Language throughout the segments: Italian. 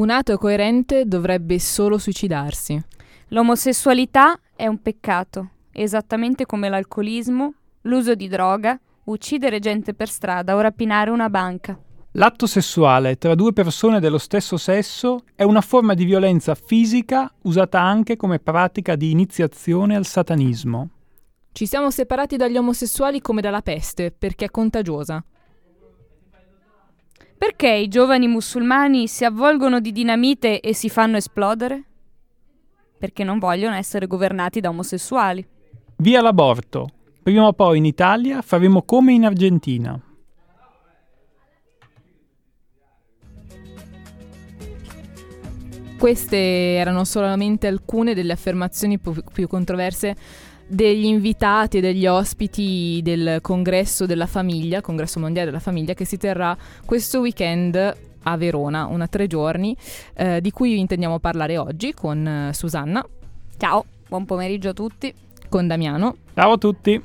Un ateo coerente dovrebbe solo suicidarsi. L'omosessualità è un peccato, esattamente come l'alcolismo, l'uso di droga, uccidere gente per strada o rapinare una banca. L'atto sessuale tra due persone dello stesso sesso è una forma di violenza fisica usata anche come pratica di iniziazione al satanismo. Ci siamo separati dagli omosessuali come dalla peste, perché è contagiosa. Perché i giovani musulmani si avvolgono di dinamite e si fanno esplodere? Perché non vogliono essere governati da omosessuali. Via l'aborto. Prima o poi in Italia faremo come in Argentina. Queste erano solamente alcune delle affermazioni più, più controverse degli invitati e degli ospiti del congresso della famiglia, congresso mondiale della famiglia, che si terrà questo weekend a Verona, una tre giorni, eh, di cui intendiamo parlare oggi con eh, Susanna. Ciao, buon pomeriggio a tutti. Con Damiano. Ciao a tutti.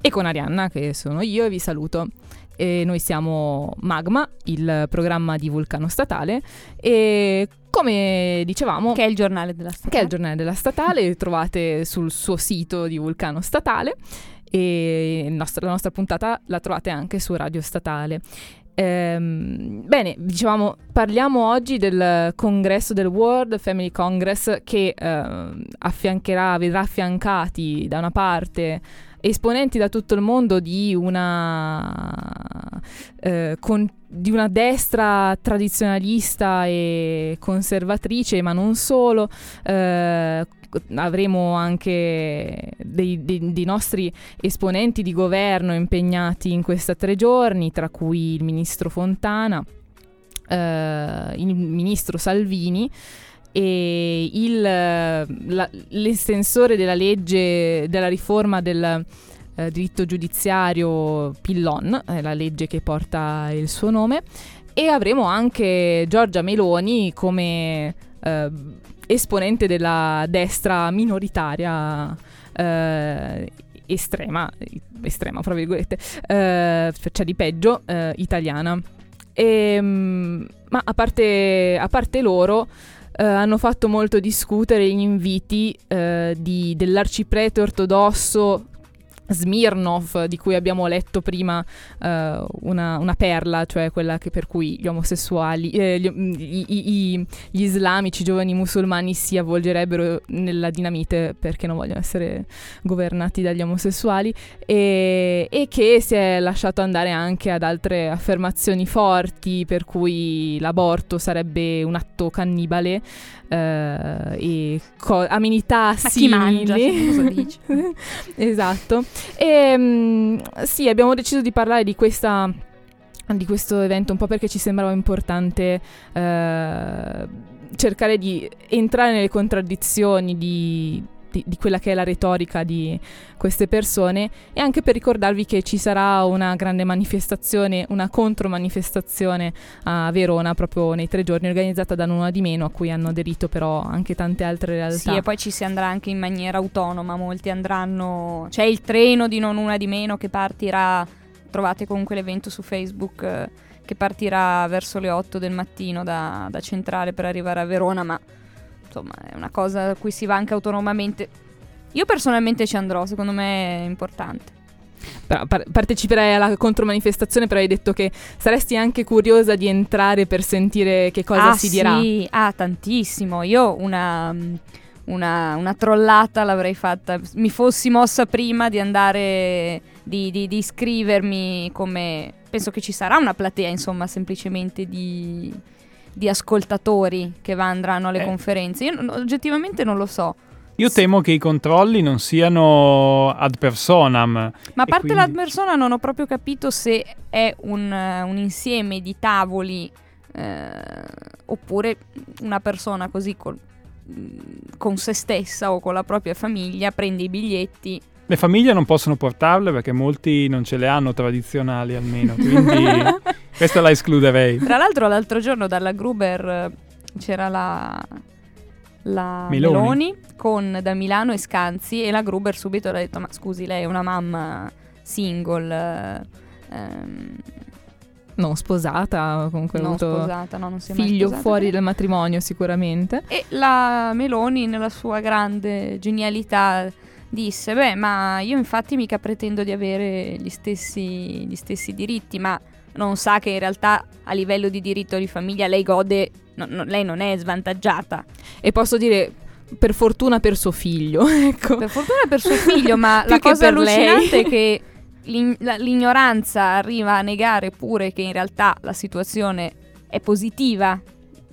E con Arianna, che sono io, e vi saluto. E noi siamo Magma, il programma di Vulcano Statale, e come dicevamo... Che è il giornale della statale. Che è il giornale della statale, trovate sul suo sito di Vulcano Statale e nostra, la nostra puntata la trovate anche su Radio Statale. Ehm, bene, dicevamo, parliamo oggi del congresso del World Family Congress che eh, affiancherà, vedrà affiancati da una parte esponenti da tutto il mondo di una, eh, con, di una destra tradizionalista e conservatrice, ma non solo. Eh, avremo anche dei, dei, dei, nostri esponenti di governo impegnati in questi tre giorni, tra cui il ministro Fontana, eh, il ministro Salvini e il, la, l'estensore della legge, della riforma del eh, diritto giudiziario Pillon, è la legge che porta il suo nome, e avremo anche Giorgia Meloni come eh, esponente della destra minoritaria eh, estrema, estrema fra virgolette, eh, cioè di peggio, eh, italiana. E, ehm, ma a parte, a parte loro, Uh, hanno fatto molto discutere gli inviti uh, di, dell'arciprete ortodosso Smirnov, di cui abbiamo letto prima uh, una, una, perla, cioè quella per cui gli omosessuali, eh, gli, i, i, gli, islamici, i giovani musulmani si avvolgerebbero nella dinamite perché non vogliono essere governati dagli omosessuali e, e che si è lasciato andare anche ad altre affermazioni forti per cui l'aborto sarebbe un atto cannibale Uh, e co- amenità Ma simili. Mangia, esatto. E um, sì, abbiamo deciso di parlare di questa di questo evento un po' perché ci sembrava importante uh, cercare di entrare nelle contraddizioni di di, di, quella che è la retorica di queste persone e anche per ricordarvi che ci sarà una grande manifestazione, una contromanifestazione a Verona proprio nei tre giorni organizzata da Nulla di Meno a cui hanno aderito però anche tante altre realtà. Sì e poi ci si andrà anche in maniera autonoma, molti andranno, c'è il treno di Non Una di Meno che partirà, trovate comunque l'evento su Facebook. Eh, che partirà verso le 8 del mattino da, da Centrale per arrivare a Verona, ma insomma è una cosa a cui si va anche autonomamente. Io personalmente ci andrò, secondo me è importante. Par- parteciperai alla contromanifestazione, però hai detto che saresti anche curiosa di entrare per sentire che cosa ah, si dirà. Sì, ah, tantissimo. Io una, una, una, trollata l'avrei fatta. Mi fossi mossa prima di andare, di, di, di iscrivermi come... Penso che ci sarà una platea, insomma, semplicemente di di ascoltatori che andranno alle eh. conferenze. Io oggettivamente non lo so. Io temo che i controlli non siano ad personam. Ma a parte quindi... l'ad persona non ho proprio capito se è un, un insieme di tavoli eh, oppure una persona così con, con se stessa o con la propria famiglia prende i biglietti le famiglie non possono portarle perché molti non ce le hanno tradizionali almeno, quindi questa la escluderei. Tra l'altro l'altro giorno dalla Gruber eh, c'era la, la Meloni. Meloni. con da Milano e Scanzi e la Gruber subito ha detto ma scusi lei è una mamma single, ehm, non sposata, comunque non avuto sposata, no, non si è figlio sposata. fuori dal matrimonio sicuramente. E la Meloni, nella sua grande genialità, disse: Beh, ma io infatti mica pretendo di avere gli stessi, gli stessi diritti, ma non sa che in realtà a livello di diritto di famiglia lei gode, no- no- lei non è svantaggiata. E posso dire per fortuna per suo figlio, ecco. Per fortuna per suo figlio, ma la cosa allucinante è che l'ign- l'ignoranza arriva a negare pure che in realtà la situazione è positiva,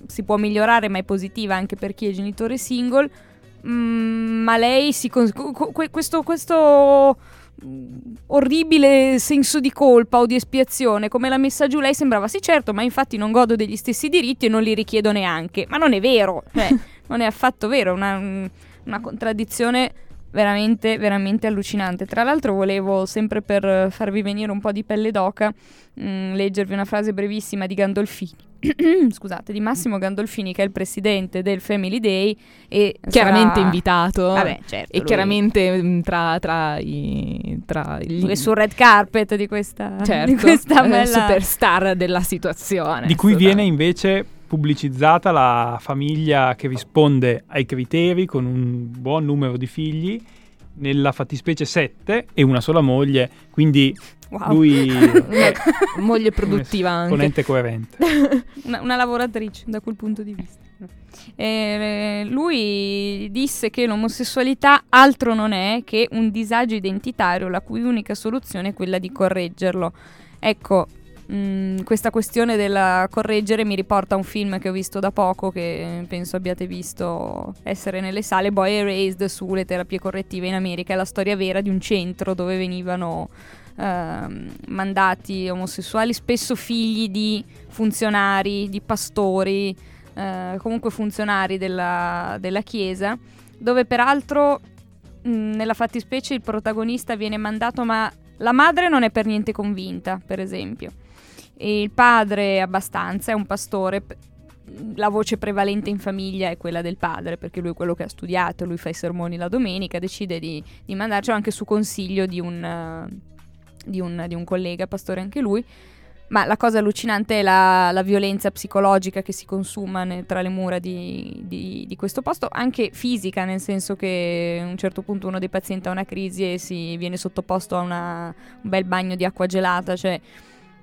si può migliorare, ma è positiva anche per chi è genitore single. Mm, ma lei si con- co- co- questo, questo mm, orribile senso di colpa o di espiazione, come l'ha messa giù lei sembrava sì certo, ma infatti non godo degli stessi diritti e non li richiedo neanche. Ma non è vero, cioè, non è affatto vero, è una, una contraddizione veramente, veramente allucinante. Tra l'altro volevo, sempre per farvi venire un po' di pelle d'oca, mh, leggervi una frase brevissima di Gandolfini. Scusate, di Massimo Gandolfini, che è il presidente del Family Day e Chiaramente sarà- invitato. Vabbè, certo. E lui- chiaramente mh, tra, tra i... Tra gli, sul red carpet di questa, certo, di questa bella... superstar della situazione. Di cui viene invece pubblicizzata la famiglia che risponde ai criteri con un buon numero di figli, nella fattispecie 7 e una sola moglie, quindi Wow. lui è Moglie produttiva anche. esponente coerente. una, una lavoratrice da quel punto di vista. Eh, lui disse che l'omosessualità altro non è che un disagio identitario la cui unica soluzione è quella di correggerlo. Ecco, mh, questa questione della correggere mi riporta a un film che ho visto da poco, che penso abbiate visto essere nelle sale, Boy Erased sulle terapie correttive in America. È la storia vera di un centro dove venivano ehm, mandati omosessuali, spesso figli di funzionari, di pastori, eh, comunque funzionari della, della Chiesa, dove peraltro mh, nella fattispecie il protagonista viene mandato, ma la madre non è per niente convinta, per esempio. Il padre abbastanza, è un pastore. La voce prevalente in famiglia è quella del padre, perché lui è quello che ha studiato, lui fa i sermoni la domenica, decide di, di mandarcelo anche su consiglio di un, di un, di un collega, pastore anche lui. Ma la cosa allucinante è la, la violenza psicologica che si consuma ne- tra le mura di questo posto, anche fisica, nel senso che a un certo punto uno dei pazienti ha una crisi e si viene sottoposto a una- un bel bagno di acqua gelata. Cioè,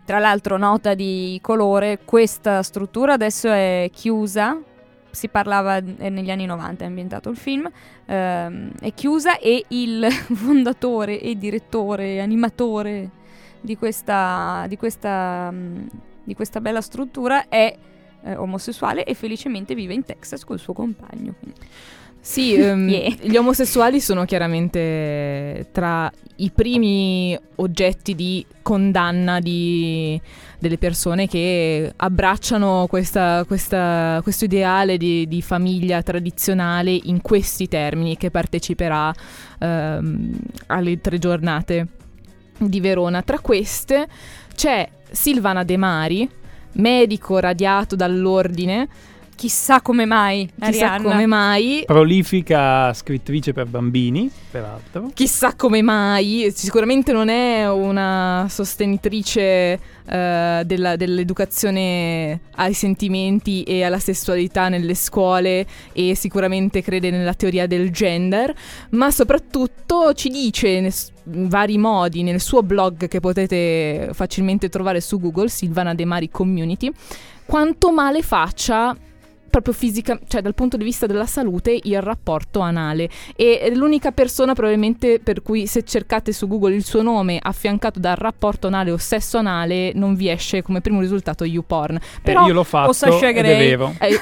tra l'altro, nota di colore, questa struttura adesso è chiusa. Si parlava è negli anni 90, è ambientato il film. ehm, è chiusa e il fondatore e direttore animatore di questa, di questa, mh, di questa bella struttura è eh, omosessuale e felicemente vive in Texas col suo compagno. Sì, ehm, Yeah. gli omosessuali sono chiaramente tra i primi oggetti di condanna di- delle persone che abbracciano questa- questa- questo ideale di, di famiglia tradizionale in questi termini che parteciperà ehm, alle tre giornate di Verona. Tra queste c'è Silvana De Mari, medico radiato dall'ordine, Chissà come mai, chissà Arianna. come mai, Prolifica scrittrice per bambini, peraltro. Chissà come mai, sicuramente non è una sostenitrice eh, della- dell'educazione ai sentimenti e alla sessualità nelle scuole e sicuramente crede nella teoria del gender, ma soprattutto ci dice ne- in vari modi nel suo blog che potete facilmente trovare su Google, Silvana De Mari Community, quanto male faccia proprio fisica, cioè dal punto di vista della salute, il rapporto anale. E è l'unica persona probabilmente per cui se cercate su Google il suo nome affiancato dal rapporto anale o sesso anale non vi esce come primo risultato YouPorn. Eh, Però io l'ho fatto Grey. vero. eh,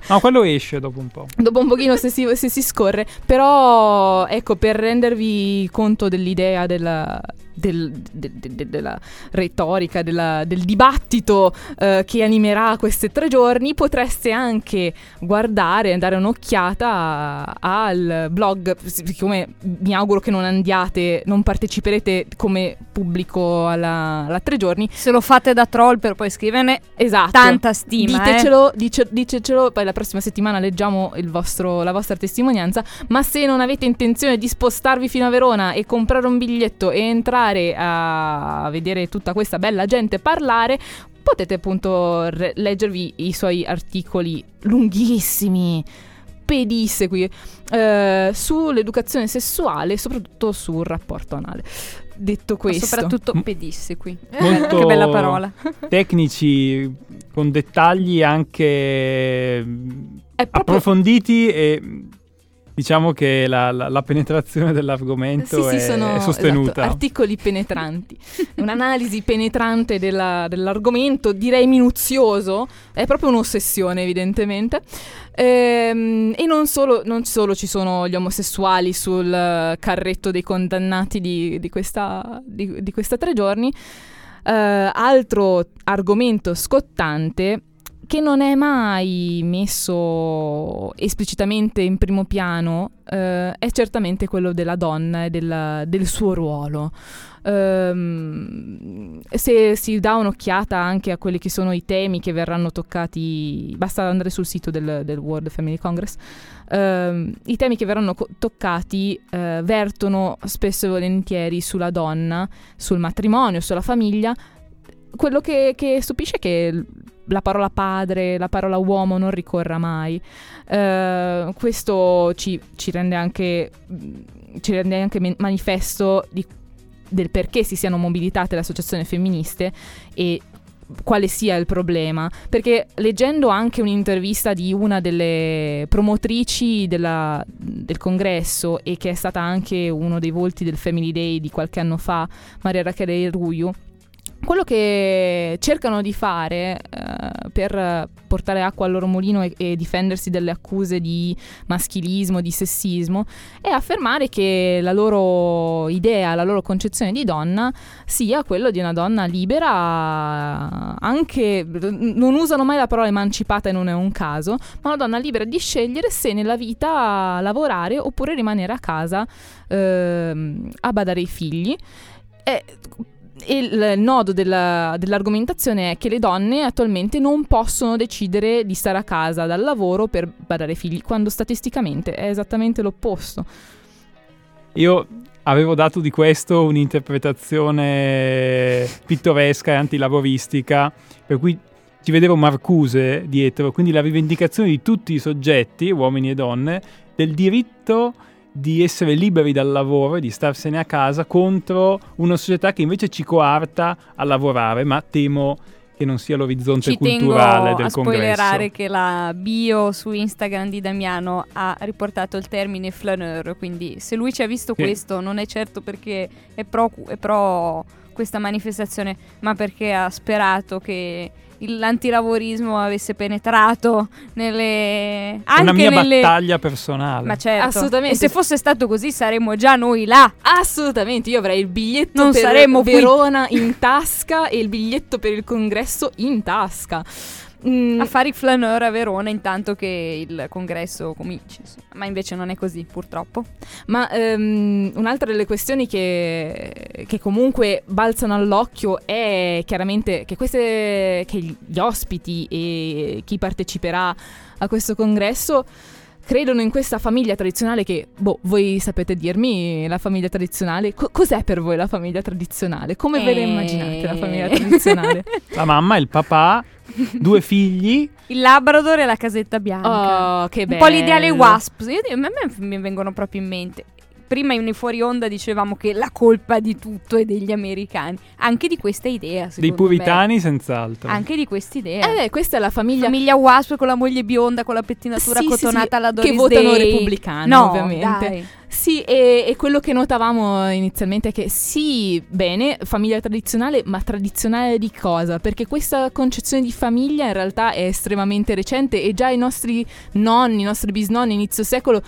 No, quello esce dopo un po'. dopo un pochino se si, se si scorre, però ecco per rendervi conto dell'idea della, del- de- de- de- della retorica, della- del dibattito eh, che animerà questi tre giorni, potreste anche guardare, dare un'occhiata al blog, siccome mi auguro che non andiate, non parteciperete come pubblico alla, alla tre giorni, Se lo fate da troll per poi scriverne esatto. tanta stima. eh. Ditecelo, dice- dicecelo, poi la prossima settimana leggiamo il vostro- la vostra testimonianza. Ma se non avete intenzione di spostarvi fino a Verona e comprare un biglietto e entrare andare a vedere tutta questa bella gente parlare, potete appunto re- leggervi i suoi articoli lunghissimi, pedissequi, eh, sull'educazione sessuale e soprattutto sul rapporto anale. Detto questo, Soprattutto M- pedissequi. Molto che bella parola. tecnici, con dettagli anche è proprio approfonditi e diciamo che la, la- la penetrazione dell'argomento Sì, è, sì, sono è sostenuta. esatto, articoli penetranti. Un'analisi penetrante della- dell'argomento, direi minuzioso, è proprio un'ossessione evidentemente. Ehm, e non solo, non solo ci sono gli omosessuali sul carretto dei condannati di, di questa, di, di questa tre giorni, eh, altro argomento scottante che non è mai messo esplicitamente in primo piano eh, è certamente quello della donna e della- del suo ruolo. Ehm, se si dà un'occhiata anche a quelli che sono i temi che verranno toccati, basta andare sul sito del, del World Family Congress, ehm, i temi che verranno co- toccati eh, vertono spesso e volentieri sulla donna, sul matrimonio, sulla famiglia. Quello che, che stupisce è che la parola padre, la parola uomo non ricorra mai. Eh, questo ci, ci rende anche, ci rende anche men- manifesto di- del perché si siano mobilitate le associazioni femministe e quale sia il problema. Perché leggendo anche un'intervista di una delle promotrici della- del congresso e che è stata anche uno dei volti del Family Day di qualche anno fa, Maria Rachele Ruiu, quello che cercano di fare eh, per portare acqua al loro mulino e, e difendersi dalle accuse di maschilismo, di sessismo, è affermare che la loro idea, la loro concezione di donna sia quello di una donna libera, anche non usano mai la parola emancipata e non è un caso, ma una donna libera di scegliere se nella vita lavorare oppure rimanere a casa ehm, a badare ai figli. E e il nodo della- dell'argomentazione è che le donne attualmente non possono decidere di stare a casa dal lavoro per badare figli, quando statisticamente è esattamente l'opposto. Io avevo dato di questo un'interpretazione pittoresca e antilavoristica, per cui ci vedevo Marcuse dietro, quindi la rivendicazione di tutti i soggetti, uomini e donne, del diritto di essere liberi dal lavoro e di starsene a casa contro una società che invece ci coarta a lavorare, ma temo che non sia l'orizzonte Ci tengo culturale del a congresso. spoilerare che la bio su Instagram di Damiano ha riportato il termine flaneur, quindi se lui ci ha visto Sì. questo non è certo perché è pro, è pro questa manifestazione, ma perché ha sperato che l'antilavorismo avesse penetrato nelle... anche Una mia nelle... battaglia personale. Ma certo, Assolutamente. E se fosse stato così saremmo già noi là. Assolutamente, io avrei il biglietto Non per saremmo qui. Verona in tasca e il biglietto per il congresso in tasca. Mm, a fare i flaneur a Verona intanto che il congresso cominci. Ma invece non è così, purtroppo. Ma ehm, un'altra delle questioni che, che comunque balzano all'occhio è chiaramente che, queste, che gli ospiti e chi parteciperà a questo congresso credono in questa famiglia tradizionale che, boh, voi sapete dirmi la famiglia tradizionale? Co- cos'è per voi la famiglia tradizionale? Come ve la Eh. immaginate la famiglia tradizionale? La mamma, il papà, due figli. Il Labrador e la casetta bianca. Oh, che Un bello. po' l'ideale Wasp. Io, a me mi vengono proprio in mente. Prima in fuori onda dicevamo che la colpa di tutto è degli americani. Anche di questa idea, Dei puritani, senz'altro. me. Anche di questa idea. Eh, beh, questa è la famiglia... Famiglia Wasp con la moglie bionda, con la pettinatura Sì, sì, sì, cotonata alla Doris che votano Day. repubblicani, no, ovviamente. dai. Sì, e, e quello che notavamo inizialmente è che sì, bene, famiglia tradizionale, ma tradizionale di cosa? Perché questa concezione di famiglia in realtà è estremamente recente e già i nostri nonni, i nostri bisnonni, inizio secolo,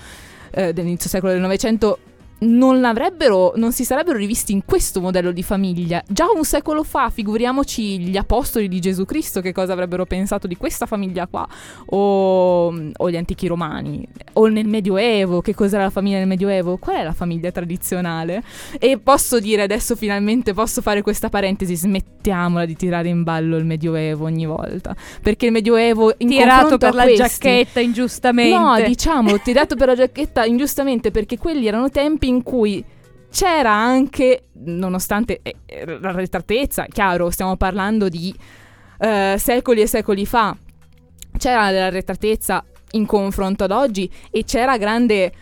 eh, dell'inizio secolo del Novecento, non avrebbero, non si sarebbero rivisti in questo modello di famiglia. Già un secolo fa, figuriamoci gli apostoli di Gesù Cristo che cosa avrebbero pensato di questa famiglia qua, o, o gli antichi romani, o nel Medioevo, che cos'era la famiglia nel Medioevo? Qual è la famiglia tradizionale? E posso dire adesso finalmente posso fare questa parentesi, smettiamola di tirare in ballo il Medioevo ogni volta, perché il Medioevo in Tirato per la questi- giacchetta ingiustamente. No, diciamo, tirato per la giacchetta ingiustamente perché quelli erano tempi in cui c'era anche, nonostante eh, l'arretratezza, chiaro, stiamo parlando di eh, secoli e secoli fa, c'era l'arretratezza in confronto ad oggi e c'era grande, eh,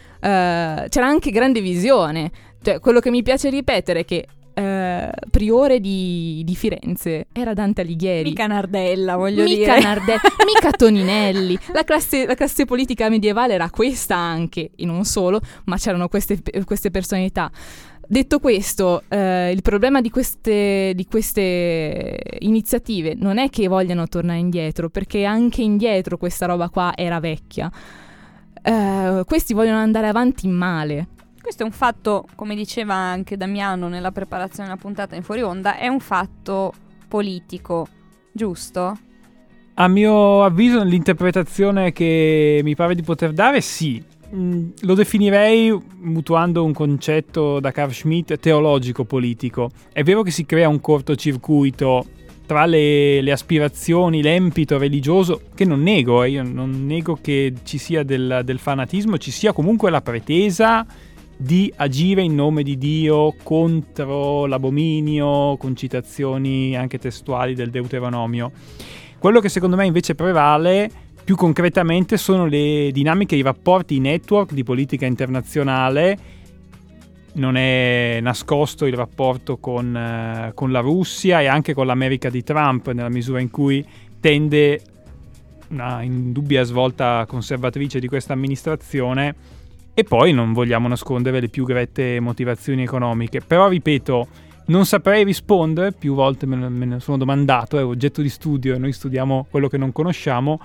c'era anche grande visione. Cioè, quello che mi piace ripetere è che eh, priore di, di, Firenze era Dante Alighieri. Mica Nardella, voglio mica dire. Nardella, mica Toninelli. La classe, la classe, politica medievale era questa anche, e non solo, ma c'erano queste, queste personalità. Detto questo, eh, il problema di queste, di queste, iniziative non è che vogliano tornare indietro, perché anche indietro questa roba qua era vecchia. Eh, questi vogliono andare avanti male. Questo è un fatto, come diceva anche Damiano nella preparazione della puntata in fuori onda, è un fatto politico, giusto? A mio avviso, l'interpretazione che mi pare di poter dare, sì. Mm, lo definirei, mutuando un concetto da Carl Schmitt, teologico-politico. È vero che si crea un cortocircuito tra le, le, aspirazioni, l'empito religioso, che non nego, eh, io non nego che ci sia del, del fanatismo, ci sia comunque la pretesa di agire in nome di Dio contro l'abominio, con citazioni anche testuali del Deuteronomio. Quello che secondo me invece prevale più concretamente sono le dinamiche, i rapporti, network di politica internazionale. Non è nascosto il rapporto con, eh, con la Russia e anche con l'America di Trump, nella misura in cui tende una indubbia svolta conservatrice di questa amministrazione e poi non vogliamo nascondere le più grette motivazioni economiche. Però ripeto, non saprei rispondere, più volte me ne sono domandato, è oggetto di studio e noi studiamo quello che non conosciamo,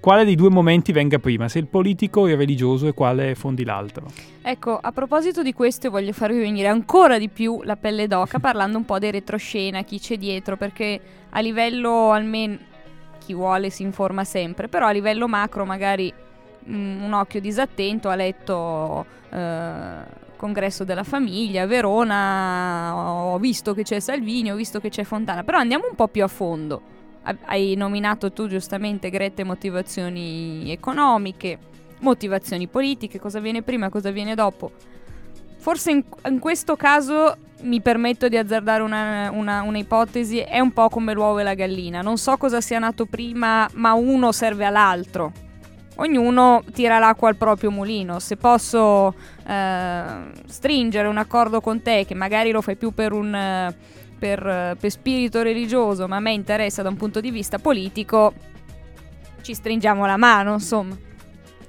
quale dei due momenti venga prima, se il politico o il religioso e quale fondi l'altro. Ecco, a proposito di questo voglio farvi venire ancora di più la pelle d'oca parlando un po' di retroscena, chi c'è dietro, perché a livello almeno chi vuole si informa sempre, però a livello macro magari Mm, un occhio disattento ha letto eh, Congresso della Famiglia, Verona, ho visto che c'è Salvini, ho visto che c'è Fontana, però andiamo un po' più a fondo. Hai nominato tu giustamente Grette motivazioni economiche, motivazioni politiche, cosa viene prima, cosa viene dopo. Forse in, in questo caso mi permetto di azzardare una, una, un'ipotesi, è un po' come l'uovo e la gallina. Non so cosa sia nato prima, ma uno serve all'altro ognuno tira l'acqua al proprio mulino. Se posso eh, stringere un accordo con te, che magari lo fai più per un... Per, per, spirito religioso, ma a me interessa da un punto di vista politico, ci stringiamo la mano, insomma.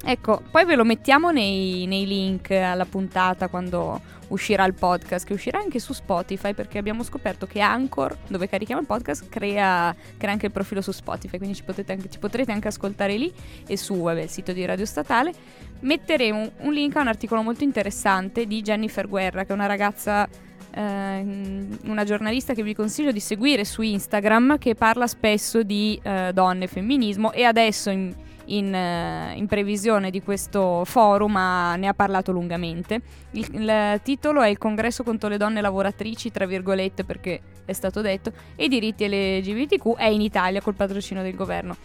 Ecco, poi ve lo mettiamo nei, nei link alla puntata quando uscirà il podcast, che uscirà anche su Spotify, perché abbiamo scoperto che Anchor, dove carichiamo il podcast, crea, crea anche il profilo su Spotify, quindi ci, anche, ci, potrete anche ascoltare lì e su vabbè, il sito di Radio Statale. Metteremo un link a un articolo molto interessante di Jennifer Guerra, che è una ragazza eh, una giornalista che vi consiglio di seguire su Instagram che parla spesso di eh, donne femminismo e adesso in, in, eh, in, previsione di questo forum ma ne ha parlato lungamente. Il, il, titolo è Il congresso contro le donne lavoratrici, tra virgolette perché è stato detto, e i diritti LGBTQ è in Italia col patrocinio del governo.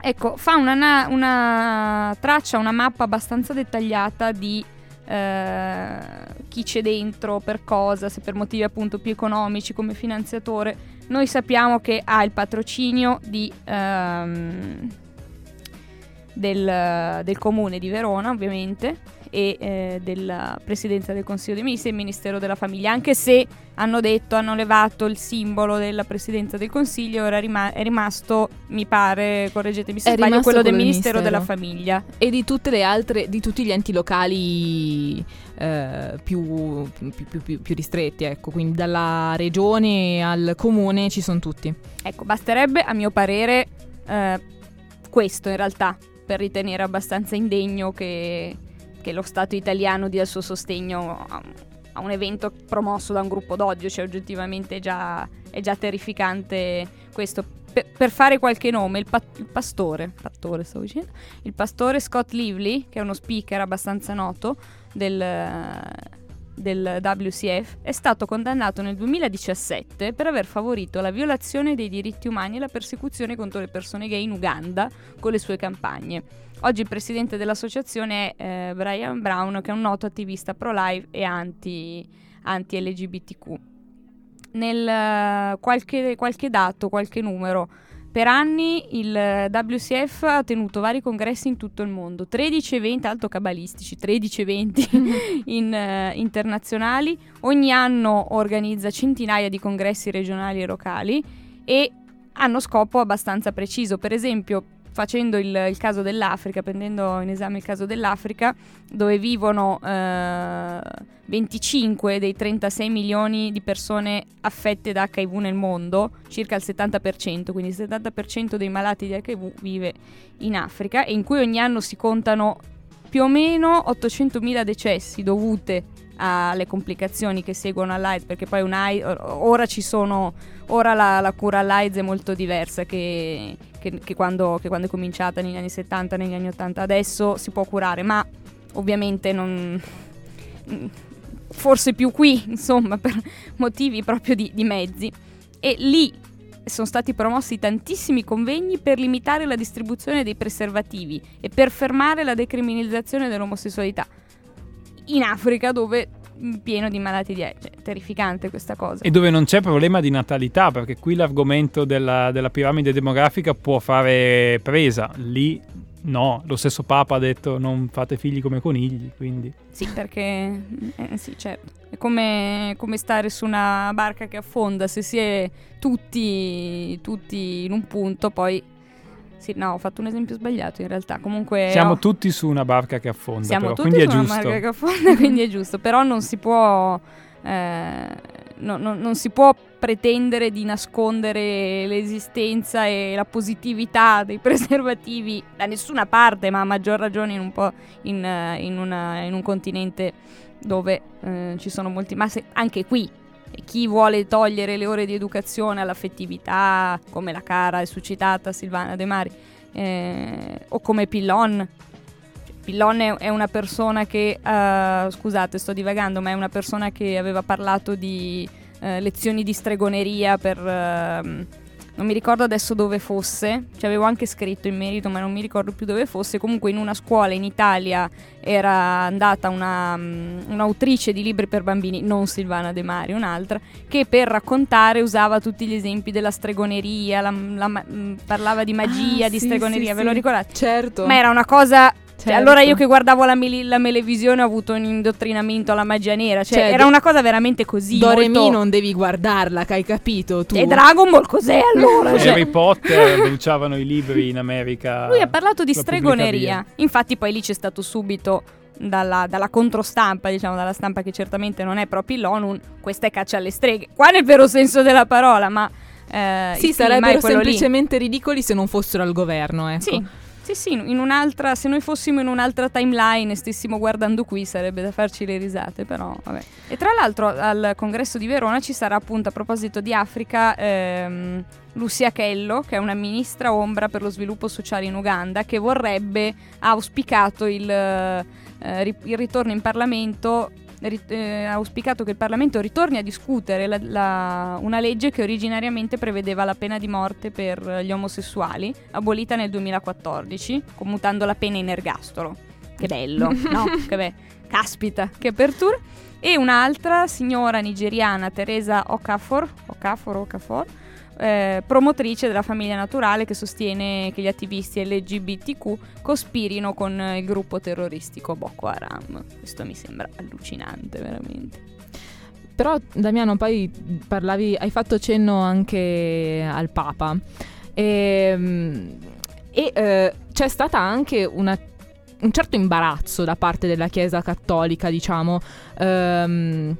Ecco, fa una, una traccia, una mappa abbastanza dettagliata di eh, chi c'è dentro, per cosa, se per motivi appunto più economici come finanziatore. Noi sappiamo che ha il patrocinio di... Ehm, del, del comune di Verona, ovviamente, e eh, della Presidenza del Consiglio dei Ministri e il Ministero della Famiglia, anche se hanno detto, hanno levato il simbolo della Presidenza del Consiglio, ora rima- è rimasto, mi pare, correggetemi se è sbaglio, quello del Ministero, Ministero, della Famiglia. E di tutte le altre, di tutti gli enti locali eh, più, più, più, più, ristretti, ecco, quindi dalla regione al comune ci sono tutti. Ecco, basterebbe a mio parere eh, questo in realtà per ritenere abbastanza indegno che, che lo Stato italiano dia il suo sostegno a, a, un evento promosso da un gruppo d'odio, cioè oggettivamente già, è già terrificante questo. Per, per fare qualche nome, il, pa- il pastore, pastore stavo dicendo, il pastore Scott Lively, che è uno speaker abbastanza noto del, del WCF, è stato condannato nel 2017 per aver favorito la violazione dei diritti umani e la persecuzione contro le persone gay in Uganda con le sue campagne. Oggi il presidente dell'associazione è eh, Brian Brown, che è un noto attivista pro-life e anti, anti-LGBTQ. Nel qualche, qualche dato, qualche numero, per anni il WCF ha tenuto vari congressi in tutto il mondo, 13 eventi alto cabalistici, 13 eventi in, uh, internazionali, ogni anno organizza centinaia di congressi regionali e locali e hanno scopo abbastanza preciso. Per esempio, facendo il, il, caso dell'Africa, prendendo in esame il caso dell'Africa, dove vivono eh, 25 dei 36 milioni di persone affette da HIV nel mondo, circa il 70%, quindi il 70% dei malati di HIV vive in Africa e in cui ogni anno si contano più o meno 800.000 decessi dovute alle complicazioni che seguono all'AIDS, perché poi ora ci sono, ora la, la cura all'AIDS è molto diversa che, che, che, quando, che, quando, è cominciata negli anni 70, negli anni 80, adesso si può curare, ma ovviamente non... forse più qui, insomma, per motivi proprio di, di mezzi. E lì sono stati promossi tantissimi convegni per limitare la distribuzione dei preservativi e per fermare la decriminalizzazione dell'omosessualità. In Africa dove pieno di malati di AIDS. Cioè, terrificante questa cosa. E dove non c'è problema di natalità, perché qui l'argomento della, della piramide demografica può fare presa. Lì no, lo stesso Papa ha detto non fate figli come conigli, quindi... Sì, perché... Eh, sì, certo. È come, come, stare su una barca che affonda, se si è tutti, tutti in un punto, poi sì, no, ho fatto un esempio sbagliato in realtà. Comunque siamo oh, tutti su una barca che affonda, siamo però, tutti quindi su è una giusto. barca che affonda, quindi è giusto, però non si può eh, no, no, non si può pretendere di nascondere l'esistenza e la positività dei preservativi da nessuna parte, ma a maggior ragione in un, in, in, una, in un continente dove eh, ci sono molti, ma se, anche qui chi vuole togliere le ore di educazione all'affettività, come la cara e suscitata Silvana De Mari, eh, o come Pillon. Pillon è una persona che, uh, scusate sto divagando, ma è una persona che aveva parlato di uh, lezioni di stregoneria per... Uh, non mi ricordo adesso dove fosse, ci avevo anche scritto in merito, ma non mi ricordo più dove fosse. Comunque, in una scuola in Italia era andata una, um, un'autrice di libri per bambini, non Silvana De Mari, un'altra, che per raccontare usava tutti gli esempi della stregoneria, la, la, la, mm, parlava di magia, ah, di sì, stregoneria, sì, ve lo ricordate? Certo. Ma era una cosa cioè, Certo. allora io che guardavo la, mele- la melevisione ho avuto un indottrinamento alla magia nera. Cioè, Cioè, era de- una cosa veramente così. Doremi molto... non devi guardarla, che hai capito tu. E Dragon Ball cos'è allora? Cioè, Harry Potter bruciavano i libri in America. lui ha parlato di stregoneria. Infatti poi lì c'è stato subito dalla, dalla controstampa, diciamo, dalla stampa che certamente non è proprio l'ONU, questa è caccia alle streghe. Qua nel vero senso della parola, ma... Eh, Sì, sarebbero quello lì. semplicemente ridicoli se non fossero al governo, ecco. Sì. Sì, sì, in un'altra, se noi fossimo in un'altra timeline e stessimo guardando qui sarebbe da farci le risate, però vabbè. E tra l'altro al congresso di Verona ci sarà appunto a proposito di Africa ehm, Lucia Chello, che è una ministra ombra per lo sviluppo sociale in Uganda, che vorrebbe, ha auspicato il, eh, il ritorno in Parlamento eh, ha auspicato che il Parlamento ritorni a discutere la- la- una legge che originariamente prevedeva la pena di morte per gli omosessuali, abolita nel 2014, commutando la pena in ergastolo. Che bello, no? Che be- caspita, che apertura. E un'altra signora nigeriana, Teresa Okafor, Okafor, Okafor eh, promotrice della famiglia naturale che sostiene che gli attivisti LGBTQ cospirino con il gruppo terroristico Boko Haram. Questo mi sembra allucinante, veramente. Però Damiano poi parlavi, hai fatto cenno anche al Papa e, e, eh, c'è stata anche una, un certo imbarazzo da parte della Chiesa cattolica, diciamo, ehm,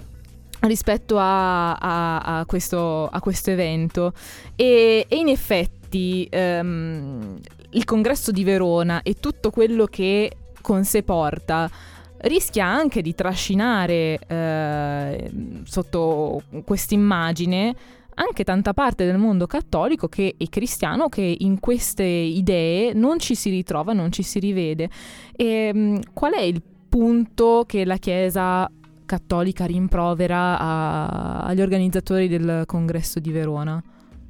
rispetto a, a- a questo, a questo evento. E, e in effetti ehm, il congresso di Verona e tutto quello che con sé porta rischia anche di trascinare eh, sotto quest'immagine anche tanta parte del mondo cattolico che, e cristiano che in queste idee non ci si ritrova, non ci si rivede. E, mh, qual è il punto che la Chiesa cattolica rimprovera a- agli organizzatori del congresso di Verona?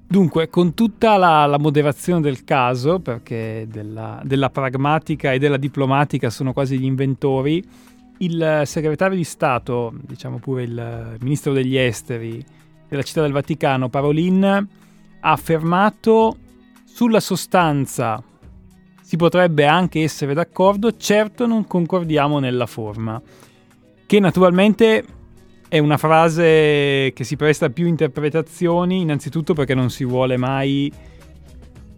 Dunque, con tutta la, la moderazione del caso, perché della, della pragmatica e della diplomatica sono quasi gli inventori, il segretario di Stato, diciamo pure il ministro degli esteri della città del Vaticano, Parolin, ha affermato sulla sostanza si potrebbe anche essere d'accordo, certo non concordiamo nella forma, che naturalmente è una frase che si presta a più interpretazioni, innanzitutto perché non si vuole mai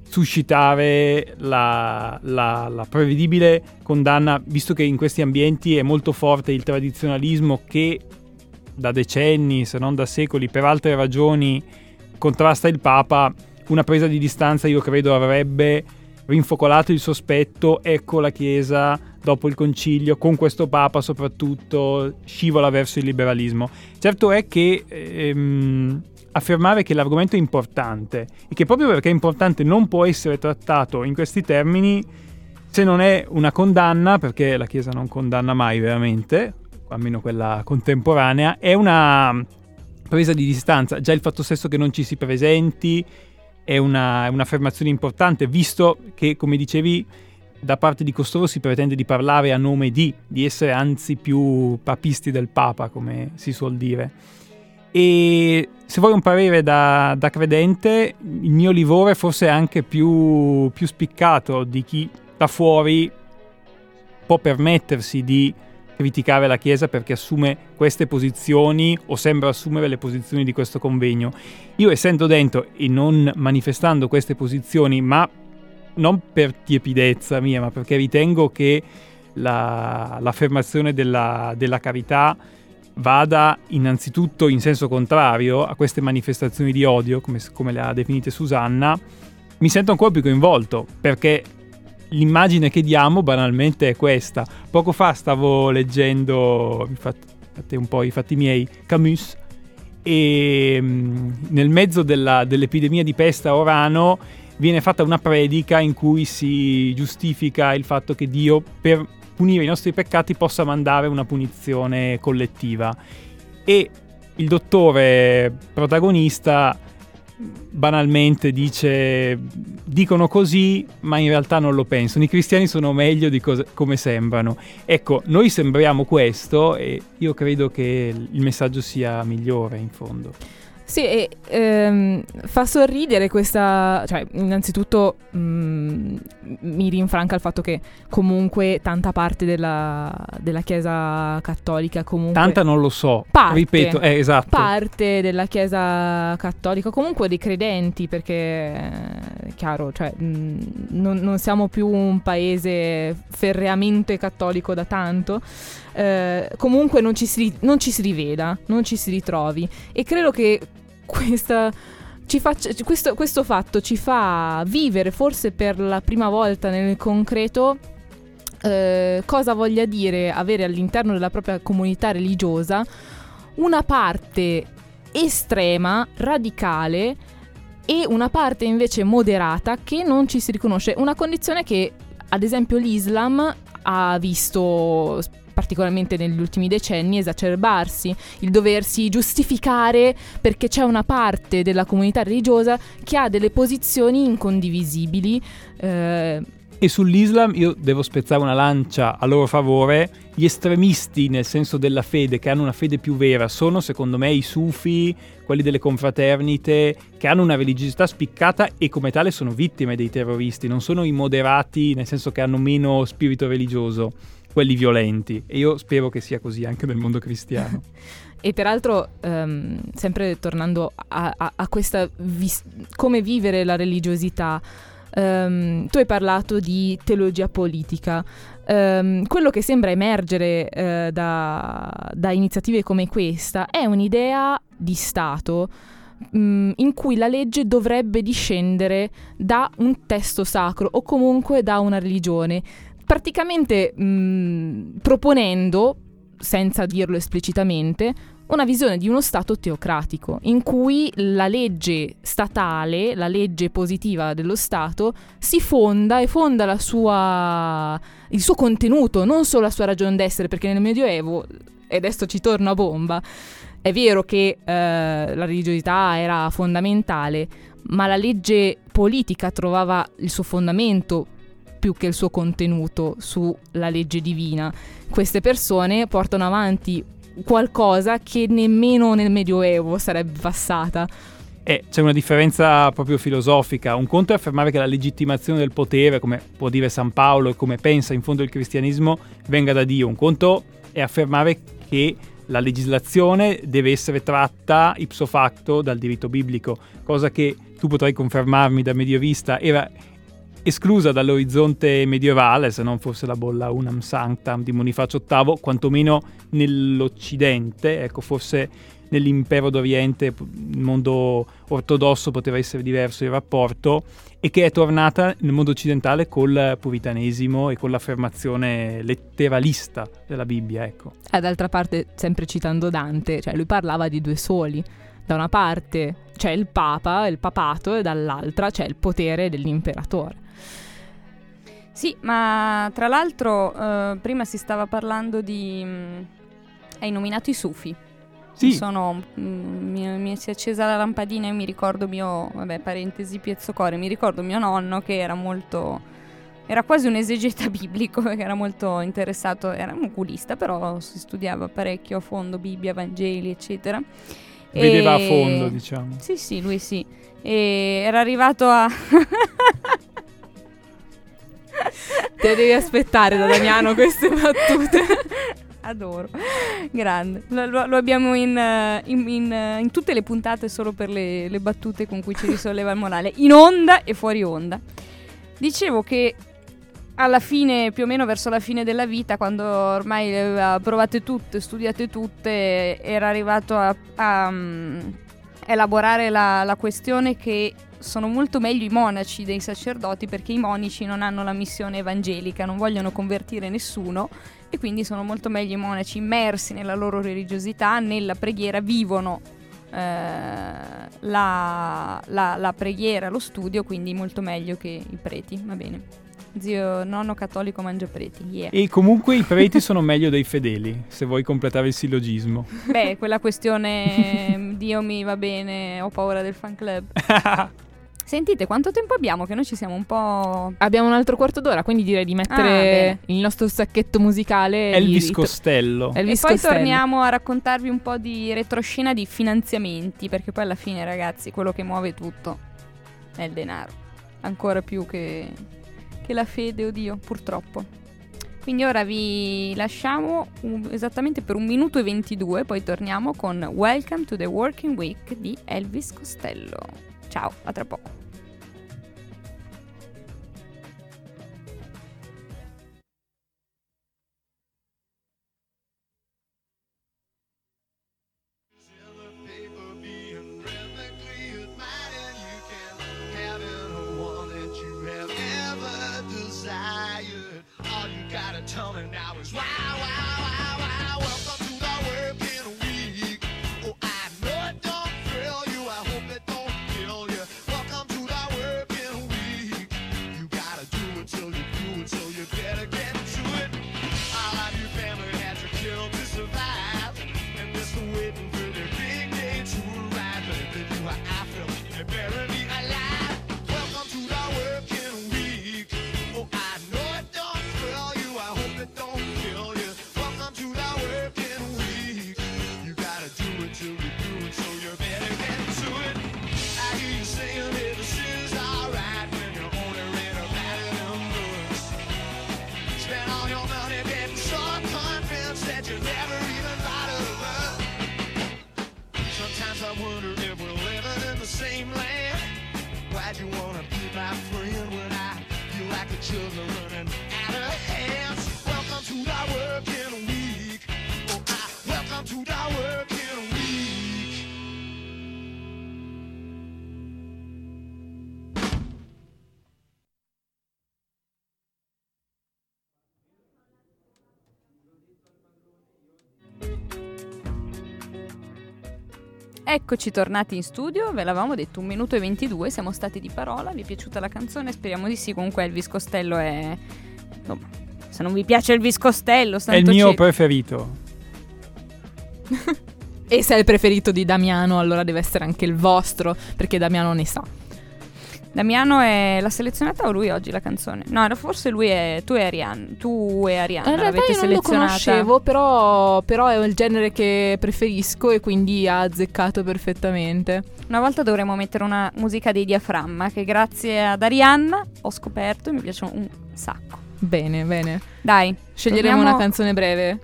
suscitare la, la, la, prevedibile condanna, visto che in questi ambienti è molto forte il tradizionalismo che da decenni, se non da secoli, per altre ragioni contrasta il Papa, una presa di distanza io credo avrebbe rinfocolato il sospetto, ecco la Chiesa dopo il concilio, con questo Papa soprattutto, scivola verso il liberalismo. Certo è che ehm, affermare che l'argomento è importante e che proprio perché è importante non può essere trattato in questi termini se non è una condanna, perché la Chiesa non condanna mai veramente, almeno quella contemporanea, è una presa di distanza. Già il fatto stesso che non ci si presenti è, una, è un'affermazione importante, visto che, come dicevi, da parte di costoro si pretende di parlare a nome di, di essere anzi più papisti del Papa, come si suol dire. E se vuoi un parere da, da credente, il mio livore forse è anche più, più spiccato di chi da fuori può permettersi di criticare la Chiesa perché assume queste posizioni o sembra assumere le posizioni di questo convegno. Io essendo dentro e non manifestando queste posizioni, ma non per tiepidezza mia, ma perché ritengo che la, l'affermazione della, della carità vada innanzitutto in senso contrario a queste manifestazioni di odio, come, come le ha definite Susanna, mi sento ancora più coinvolto perché l'immagine che diamo banalmente è questa. Poco fa stavo leggendo, fate un po' i fatti miei, Camus, e mm, nel mezzo della, dell'epidemia di peste a Orano viene fatta una predica in cui si giustifica il fatto che Dio per punire i nostri peccati possa mandare una punizione collettiva. E il dottore protagonista banalmente dice dicono così ma in realtà non lo pensano. I cristiani sono meglio di cose, come sembrano. Ecco noi sembriamo questo e io credo che il messaggio sia migliore in fondo sì, e ehm, fa sorridere questa, cioè innanzitutto mh, mm, mi rinfranca il fatto che comunque tanta parte della, della Chiesa cattolica comunque... Tanta non lo so, parte, ripeto, eh, esatto. Parte della Chiesa cattolica, comunque dei credenti, perché è chiaro, cioè mh, mm, non, non siamo più un paese ferreamente cattolico da tanto. Eh, comunque non ci, si, non ci si riveda, non ci si ritrovi. E credo che questa, faccia, questo, questo fatto ci fa vivere forse per la prima volta nel concreto eh, cosa voglia dire avere all'interno della propria comunità religiosa una parte estrema, radicale e una parte invece moderata che non ci si riconosce. Una condizione che ad esempio l'Islam ha visto particolarmente negli ultimi decenni, esacerbarsi, il doversi giustificare perché c'è una parte della comunità religiosa che ha delle posizioni incondivisibili. Eh, e sull'Islam io devo spezzare una lancia a loro favore. Gli estremisti, nel senso della fede, che hanno una fede più vera, sono secondo me i sufi, quelli delle confraternite, che hanno una religiosità spiccata e come tale sono vittime dei terroristi, non sono i moderati, nel senso che hanno meno spirito religioso quelli violenti e io spero che sia così anche nel mondo cristiano. e peraltro, um, sempre tornando a, a, a questa vis- come vivere la religiosità, um, tu hai parlato di teologia politica. Um, quello che sembra emergere uh, da, da, iniziative come questa è un'idea di Stato um, in cui la legge dovrebbe discendere da un testo sacro o comunque da una religione praticamente mh, proponendo, senza dirlo esplicitamente, una visione di uno Stato teocratico, in cui la legge statale, la legge positiva dello Stato, si fonda e fonda sua, il suo contenuto, non solo la sua ragione d'essere, perché nel Medioevo, e adesso ci torno a bomba, è vero che eh, la religiosità era fondamentale, ma la legge politica trovava il suo fondamento più che il suo contenuto sulla legge divina. Queste persone portano avanti qualcosa che nemmeno nel Medioevo sarebbe passata. Eh, c'è una differenza proprio filosofica. Un conto è affermare che la legittimazione del potere, come può dire San Paolo e come pensa in fondo il cristianismo, venga da Dio. Un conto è affermare che la legislazione deve essere tratta ipso facto dal diritto biblico, cosa che tu potrai confermarmi da medievista era esclusa dall'orizzonte medievale, se non fosse la bolla Unam Sanctam di Bonifacio VIII, quantomeno nell'Occidente, ecco, forse nell'impero d'Oriente, il mondo ortodosso poteva essere diverso il rapporto, e che è tornata nel mondo occidentale col puritanesimo e con l'affermazione letteralista della Bibbia, ecco. Eh, d'altra parte, sempre citando Dante, cioè lui parlava di due soli. Da una parte c'è il Papa, il papato, e dall'altra c'è il potere dell'imperatore. Sì, ma tra l'altro eh, prima si stava parlando di... Mh, mm, hai nominato i Sufi. Sì. Sono, mh, mm, mi, mi, si è accesa la lampadina e mi ricordo mio, vabbè, parentesi piezzocore, mi ricordo mio nonno che era molto, era quasi un esegeta biblico, che era molto interessato, era un oculista, però si studiava parecchio a fondo Bibbia, Vangeli, eccetera. Vedeva e... a fondo, diciamo. Sì, sì, lui sì. E era arrivato a... Te devi aspettare da Damiano queste battute. Adoro, grande. Lo, lo, abbiamo in, uh, in, in, uh, in, tutte le puntate solo per le, le, battute con cui ci risolleva il morale, in onda e fuori onda. Dicevo che alla fine, più o meno verso la fine della vita, quando ormai le aveva provate tutte, studiate tutte, era arrivato a, a um, elaborare la, la questione che sono molto meglio i monaci dei sacerdoti perché i monici non hanno la missione evangelica, non vogliono convertire nessuno e quindi sono molto meglio i monaci immersi nella loro religiosità, nella preghiera, vivono eh, la, la, la, preghiera, lo studio, quindi molto meglio che i preti, va bene. Zio nonno cattolico mangia preti, yeah. E comunque i preti sono meglio dei fedeli, se vuoi completare il sillogismo. Beh, quella questione Dio mi va bene, ho paura del fan club. Sentite, quanto tempo abbiamo? Che noi ci siamo un po'. Abbiamo un altro quarto d'ora, quindi direi di mettere ah, il nostro sacchetto musicale. Elvis di... Costello. Elvis e poi Costello. torniamo a raccontarvi un po' di retroscena di finanziamenti, perché poi alla fine, ragazzi, quello che muove tutto è il denaro. Ancora più che, che la fede, oddio, purtroppo. Quindi ora vi lasciamo un, esattamente per un minuto e 22, poi torniamo con Welcome to the Working Week di Elvis Costello. Ciao, a tra poco. children running. Eccoci tornati in studio, ve l'avevamo detto un minuto e 22, siamo stati di parola, vi è piaciuta la canzone? Speriamo di sì, comunque Elvis Costello è... Insomma, se non vi piace Elvis Costello... È il mio preferito. e se è il preferito di Damiano allora deve essere anche il vostro, perché Damiano ne sa. Damiano è l'ha selezionata o lui oggi la canzone? No, era forse lui è tu e Arianna. Tu e Arianna In realtà l'avete io non lo conoscevo, però, però è il genere che preferisco e quindi ha azzeccato perfettamente. Una volta dovremmo mettere una musica dei diaframma che grazie ad Arianna ho scoperto e mi piacciono un sacco. Bene, bene. Dai, Sceglieremo torniamo- una canzone breve,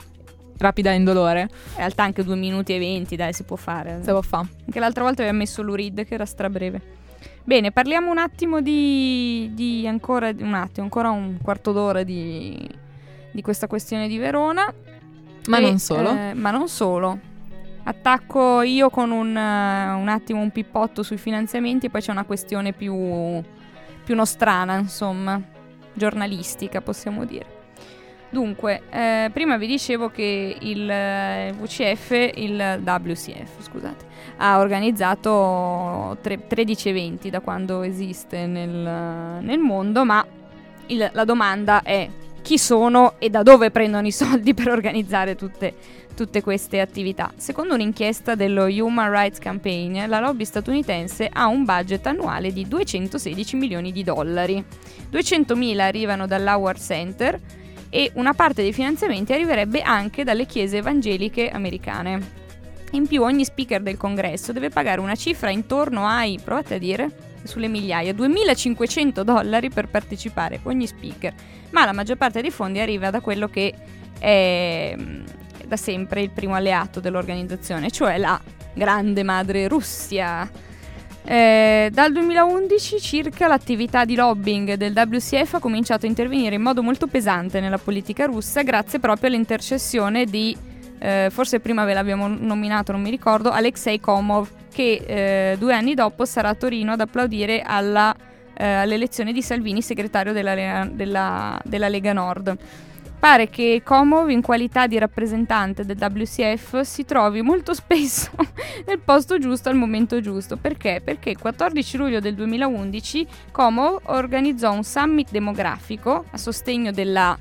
rapida e indolore. In realtà anche 2 minuti e 20, dai, si può fare. Se lo fa. Anche l'altra volta aveva messo l'Urid che era strabreve. Bene, parliamo un attimo di, di ancora un attimo, ancora un quarto d'ora di, di questa questione di Verona. Ma E, non solo. eh, ma non solo. Attacco io con un, eh, un attimo un pippotto sui finanziamenti e poi c'è una questione più, più nostrana, insomma, giornalistica possiamo dire. Dunque, eh, prima vi dicevo che il eh, VCF, il WCF, scusate, ha organizzato tre- 13 eventi da quando esiste nel, nel mondo, ma il- la domanda è chi sono e da dove prendono i soldi per organizzare tutte, tutte queste attività. Secondo un'inchiesta dello Human Rights Campaign, la lobby statunitense ha un budget annuale di 216 milioni di dollari. 200.000 arrivano dall'Howard Center e una parte dei finanziamenti arriverebbe anche dalle chiese evangeliche americane. In più ogni speaker del congresso deve pagare una cifra intorno ai, provate a dire, sulle migliaia, 2500 dollari per partecipare, ogni speaker. Ma la maggior parte dei fondi arriva da quello che è mm, da sempre il primo alleato dell'organizzazione, cioè la grande madre Russia. Eh, dal 2011 circa l'attività di lobbying del WCF ha cominciato a intervenire in modo molto pesante nella politica russa grazie proprio all'intercessione di, eh, forse prima ve l'abbiamo nominato, non mi ricordo, Alexei Komov, che eh, due anni dopo sarà a Torino ad applaudire alla, eh, all'elezione di Salvini segretario della, della- della Lega Nord. Pare che Komov, in qualità di rappresentante del WCF, si trovi molto spesso nel posto giusto al momento giusto. Perché? Perché il 14 luglio del 2011 Komov organizzò un summit demografico a sostegno della,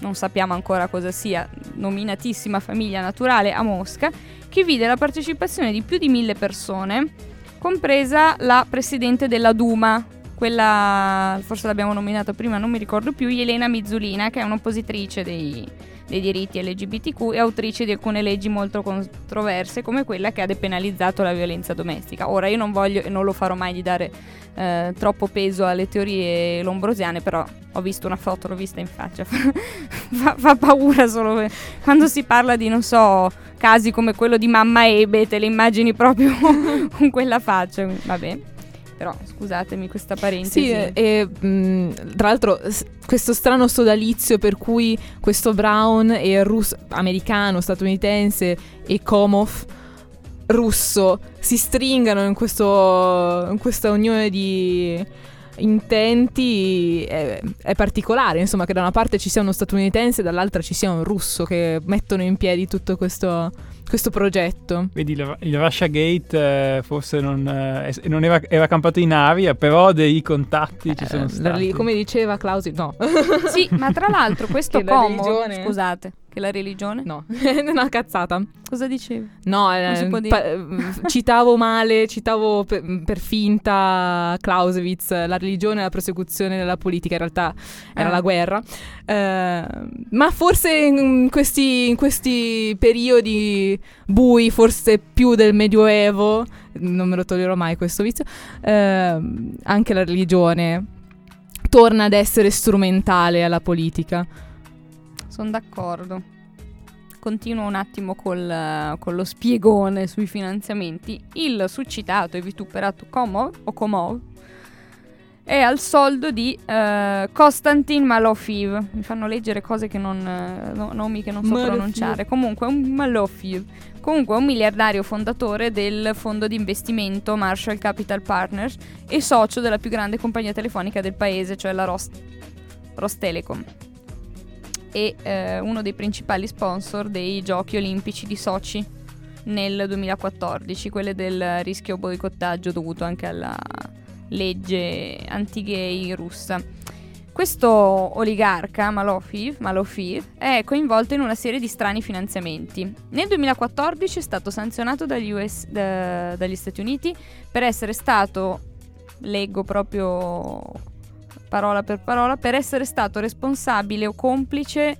non sappiamo ancora cosa sia, nominatissima famiglia naturale a Mosca, che vide la partecipazione di più di mille persone, compresa la presidente della Duma, quella forse l'abbiamo nominata prima, non mi ricordo più, Elena Mizzulina, che è un'oppositrice dei, dei diritti LGBTQ e autrice di alcune leggi molto controverse, come quella che ha depenalizzato la violenza domestica. Ora io non voglio e non lo farò mai di dare eh, troppo peso alle teorie lombrosiane, però ho visto una foto, l'ho vista in faccia, fa, fa paura solo quando si parla di, non so, casi come quello di mamma Ebe, te le immagini proprio con quella faccia, vabbè. Però scusatemi questa parentesi. Sì, e, mh, tra l'altro questo strano sodalizio per cui questo Brown è russo, americano, statunitense e Komov russo si stringano in, questo, in questa unione di intenti è, è particolare, insomma, che da una parte ci sia uno statunitense dall'altra ci sia un russo che mettono in piedi tutto questo, questo progetto. Vedi, il, il Russia Gate eh, forse non, eh, non era, era campato in aria, però dei contatti ci sono Eh, stati. come diceva Clausi, no. Sì, ma tra l'altro questo Che la Como, religione- scusate, che la religione? No, è una cazzata. Cosa dicevi? No, eh, pa- eh, citavo male, citavo per, per finta Clausewitz, la religione e la prosecuzione della politica, in realtà era Eh. la guerra. Eh, ma forse in questi, in questi periodi bui, forse più del Medioevo, non me lo toglierò mai questo vizio, eh, anche la religione torna ad essere strumentale alla politica. Sono d'accordo. Continuo un attimo col, con lo spiegone sui finanziamenti. Il succitato e vituperato Komov, o Komov è al soldo di eh, Konstantin Malofiev. Mi fanno leggere cose che non, eh, no- nomi che non so Malofiev. pronunciare. Comunque, un Malofiev. Comunque, è un miliardario fondatore del fondo di investimento Marshall Capital Partners e socio della più grande compagnia telefonica del paese, cioè la Ros- Rostelecom e eh, uno dei principali sponsor dei giochi olimpici di Sochi nel 2014, quelle del rischio boicottaggio dovuto anche alla legge anti-gay russa. Questo oligarca, Malofiev, Malofiev, è coinvolto in una serie di strani finanziamenti. Nel 2014 è stato sanzionato dagli, US da- dagli Stati Uniti per essere stato leggo proprio parola per parola, per essere stato responsabile o complice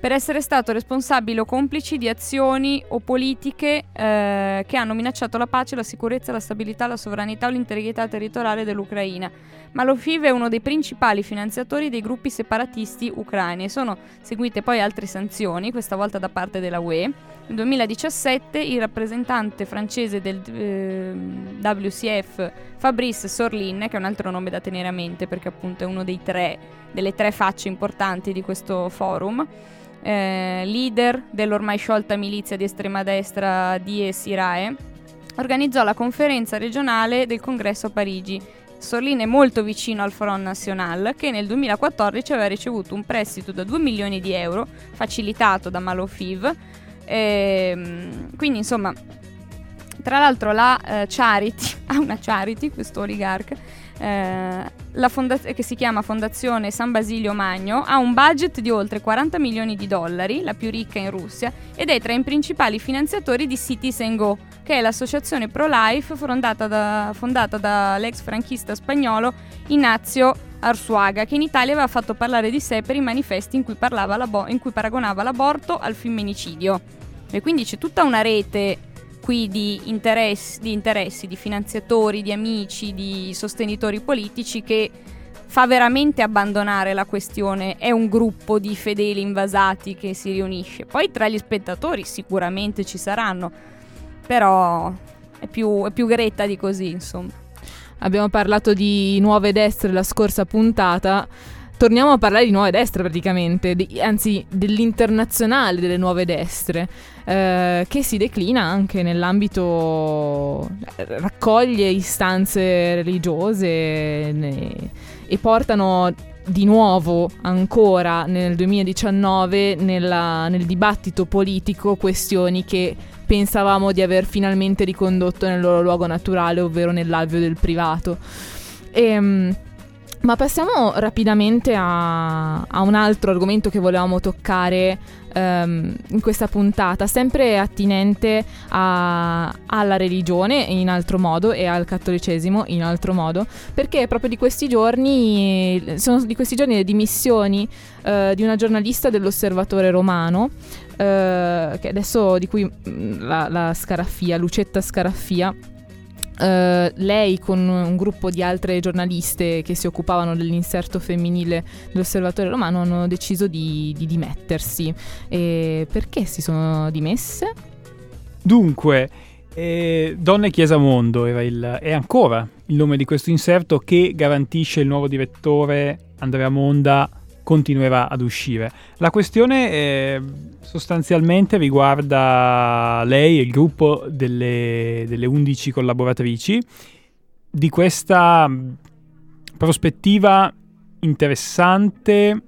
per essere stato responsabile o complici di azioni o politiche eh, che hanno minacciato la pace, la sicurezza, la stabilità, la sovranità o l'integrità territoriale dell'Ucraina. Malofiv è uno dei principali finanziatori dei gruppi separatisti ucraini e sono seguite poi altre sanzioni, questa volta da parte della UE. Nel 2017 il rappresentante francese del eh, WCF Fabrice Sorlin, che è un altro nome da tenere a mente perché appunto è uno dei tre, delle tre facce importanti di questo forum, eh, leader dell'ormai sciolta milizia di estrema destra Dies Irae, organizzò la conferenza regionale del congresso a Parigi. Sorlin è molto vicino al Front National che nel 2014 aveva ricevuto un prestito da 2 milioni di euro facilitato da Malofiv. Ehm, quindi insomma, tra l'altro la eh, Charity, ha una Charity, questo oligarca, eh, fondaz- che si chiama Fondazione San Basilio Magno, ha un budget di oltre 40 milioni di dollari, la più ricca in Russia, ed è tra i principali finanziatori di Citizen Go, che è l'associazione pro-life fondata, da, fondata dall'ex franchista spagnolo Ignazio Arsuaga, che in Italia aveva fatto parlare di sé per i manifesti in cui, in cui paragonava l'aborto al femminicidio. E quindi c'è tutta una rete qui di interessi, di interessi, di finanziatori, di amici, di sostenitori politici che fa veramente abbandonare la questione è un gruppo di fedeli invasati che si riunisce. Poi tra gli spettatori sicuramente ci saranno, però è più, è più gretta di così, insomma. Abbiamo parlato di nuove destre la scorsa puntata torniamo a parlare di nuove destre praticamente, di, anzi dell'internazionale delle nuove destre, eh, che si declina anche nell'ambito, eh, raccoglie istanze religiose ne, e portano di nuovo ancora nel 2019 nella, nel dibattito politico questioni che pensavamo di aver finalmente ricondotto nel loro luogo naturale, ovvero nell'alveo del privato. E, ehm, ma passiamo rapidamente a, a, un altro argomento che volevamo toccare um, in questa puntata, sempre attinente a, alla religione in altro modo e al cattolicesimo in altro modo, perché proprio di questi giorni sono di questi giorni le dimissioni uh, di una giornalista dell'Osservatore Romano, uh, che adesso di cui mm, la, la Scaraffia, Lucetta Scaraffia, Uh, lei con un gruppo di altre giornaliste che si occupavano dell'inserto femminile dell'Osservatore Romano hanno deciso di, di dimettersi. E perché si sono dimesse? Dunque, eh, Donne Chiesa Mondo era il, è ancora il nome di questo inserto che garantisce il nuovo direttore Andrea Monda continuerà ad uscire. La questione eh, sostanzialmente riguarda lei e il gruppo delle, delle 11 collaboratrici di questa prospettiva interessante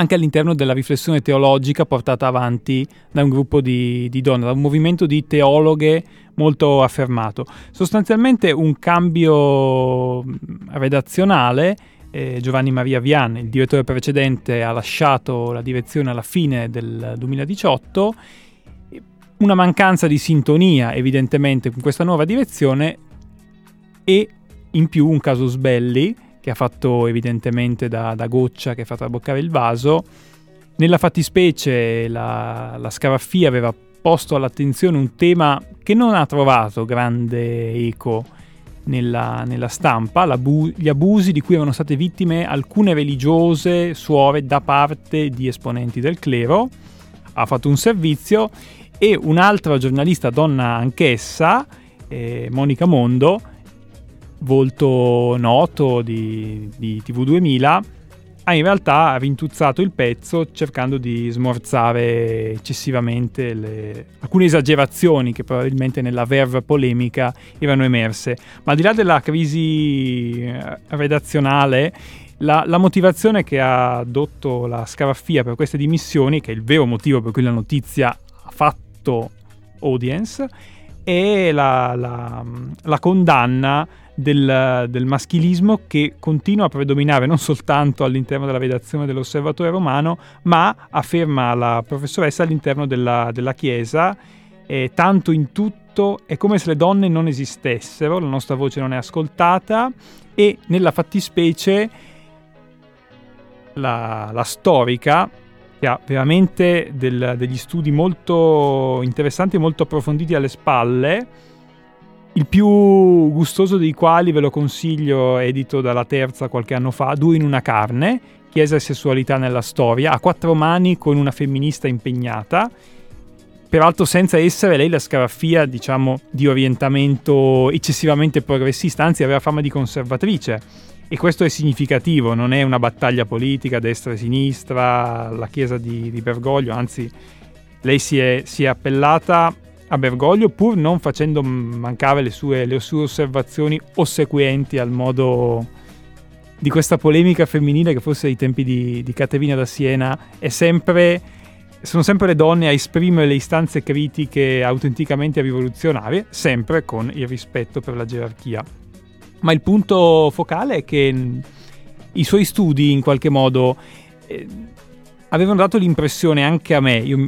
anche all'interno della riflessione teologica portata avanti da un gruppo di, di, donne, da un movimento di teologhe molto affermato. Sostanzialmente un cambio redazionale eh, Giovanni Maria Vian, il direttore precedente, ha lasciato la direzione alla fine del 2018. Una mancanza di sintonia evidentemente con questa nuova direzione e in più un casus belli che ha fatto evidentemente da, da goccia che fa traboccare il vaso. Nella fattispecie la, la Scaraffia aveva posto all'attenzione un tema che non ha trovato grande eco nella, nella stampa l'abu- gli abusi di cui erano state vittime alcune religiose suore da parte di esponenti del clero. Ha fatto un servizio e un'altra giornalista donna anch'essa, eh, Monica Mondo, volto noto di, di TV2000, ha in realtà rintuzzato il pezzo cercando di smorzare eccessivamente le... alcune esagerazioni che probabilmente nella verve polemica erano emerse. Ma al di là della crisi eh, redazionale, la, la, motivazione che ha adotto la Scaraffia per queste dimissioni, che è il vero motivo per cui la notizia ha fatto audience, è la, la, la condanna del, del, maschilismo che continua a predominare non soltanto all'interno della redazione dell'Osservatore Romano, ma afferma la professoressa all'interno della, della Chiesa, eh, tanto in tutto è come se le donne non esistessero, la nostra voce non è ascoltata e nella fattispecie la, la storica, che ha veramente del, degli studi molto interessanti e molto approfonditi alle spalle, il più gustoso dei quali ve lo consiglio, edito dalla terza qualche anno fa, Due in una carne, Chiesa e sessualità nella storia, a quattro mani con una femminista impegnata, peraltro senza essere lei la scaraffia, diciamo, di orientamento eccessivamente progressista, anzi aveva fama di conservatrice. E questo è significativo, non è una battaglia politica destra e sinistra, la chiesa di, di Bergoglio, anzi lei si è, si è, appellata a Bergoglio pur non facendo mancare le sue, le sue osservazioni ossequienti al modo di questa polemica femminile che forse ai tempi di, di Caterina da Siena è sempre, sono sempre le donne a esprimere le istanze critiche autenticamente rivoluzionarie, sempre con il rispetto per la gerarchia. Ma il punto focale è che i suoi studi in qualche modo eh, avevano dato l'impressione anche a me, io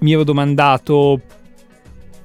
mi ero domandato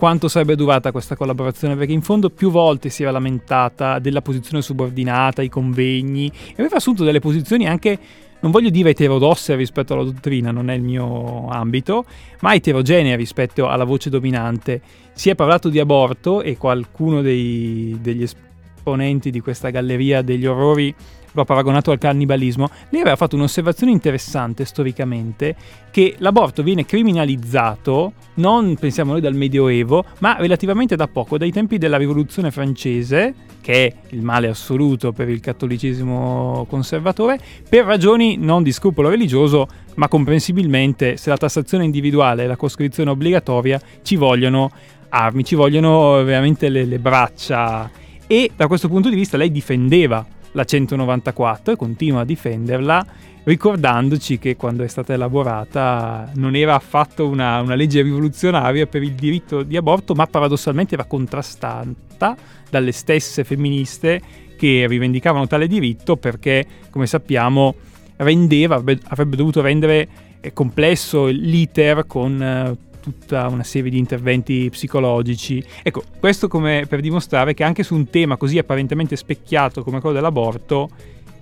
quanto sarebbe durata questa collaborazione, perché in fondo più volte si era lamentata della posizione subordinata, i convegni, e aveva assunto delle posizioni anche, non voglio dire eterodosse rispetto alla dottrina, non è il mio ambito, ma eterogenea rispetto alla voce dominante. Si è parlato di aborto e qualcuno dei, degli esponenti di questa galleria degli orrori lo ha paragonato al cannibalismo, lei aveva fatto un'osservazione interessante storicamente che l'aborto viene criminalizzato non pensiamo noi dal Medioevo, ma relativamente da poco, dai tempi della Rivoluzione francese, che è il male assoluto per il cattolicesimo conservatore, per ragioni non di scrupolo religioso, ma comprensibilmente se la tassazione individuale e la coscrizione obbligatoria ci vogliono armi, ci vogliono veramente le, le braccia. E da questo punto di vista lei difendeva la 194 e continua a difenderla ricordandoci che quando è stata elaborata non era affatto una, una, legge rivoluzionaria per il diritto di aborto, ma paradossalmente era contrastata dalle stesse femministe che rivendicavano tale diritto perché, come sappiamo, rendeva, avrebbe dovuto rendere eh, complesso l'iter con eh, tutta una serie di interventi psicologici. Ecco, questo come per dimostrare che anche su un tema così apparentemente specchiato come quello dell'aborto,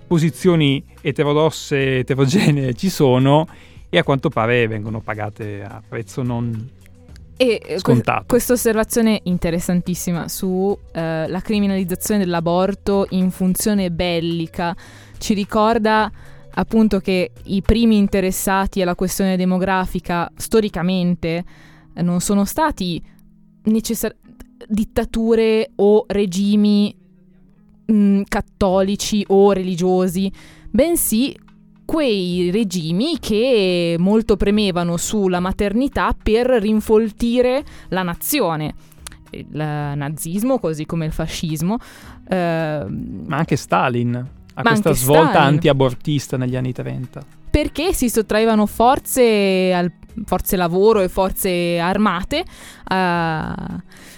posizioni eterodosse, eterogenee ci sono e a quanto pare vengono pagate a prezzo non e eh, scontato. questa osservazione interessantissima sulla eh, criminalizzazione dell'aborto in funzione bellica ci ricorda appunto che i primi interessati alla questione demografica storicamente eh, non sono stati necessari- dittature o regimi mh, mm, cattolici o religiosi, bensì quei regimi che molto premevano sulla maternità per rinfoltire la nazione. Il nazismo, così come il fascismo. Eh, Ma anche Stalin a questa svolta Stalin. anti-abortista negli anni 30. Perché si sottraevano forze, al, forze lavoro e forze armate uh,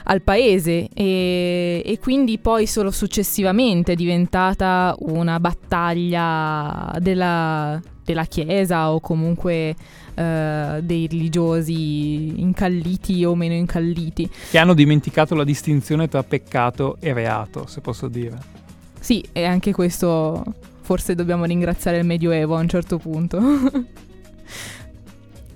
al paese e, e, quindi poi solo successivamente è diventata una battaglia della, della Chiesa o comunque uh, dei religiosi incalliti o meno incalliti. Che hanno dimenticato la distinzione tra peccato e reato, se posso dire. Sì, e anche questo forse dobbiamo ringraziare il Medioevo a un certo punto.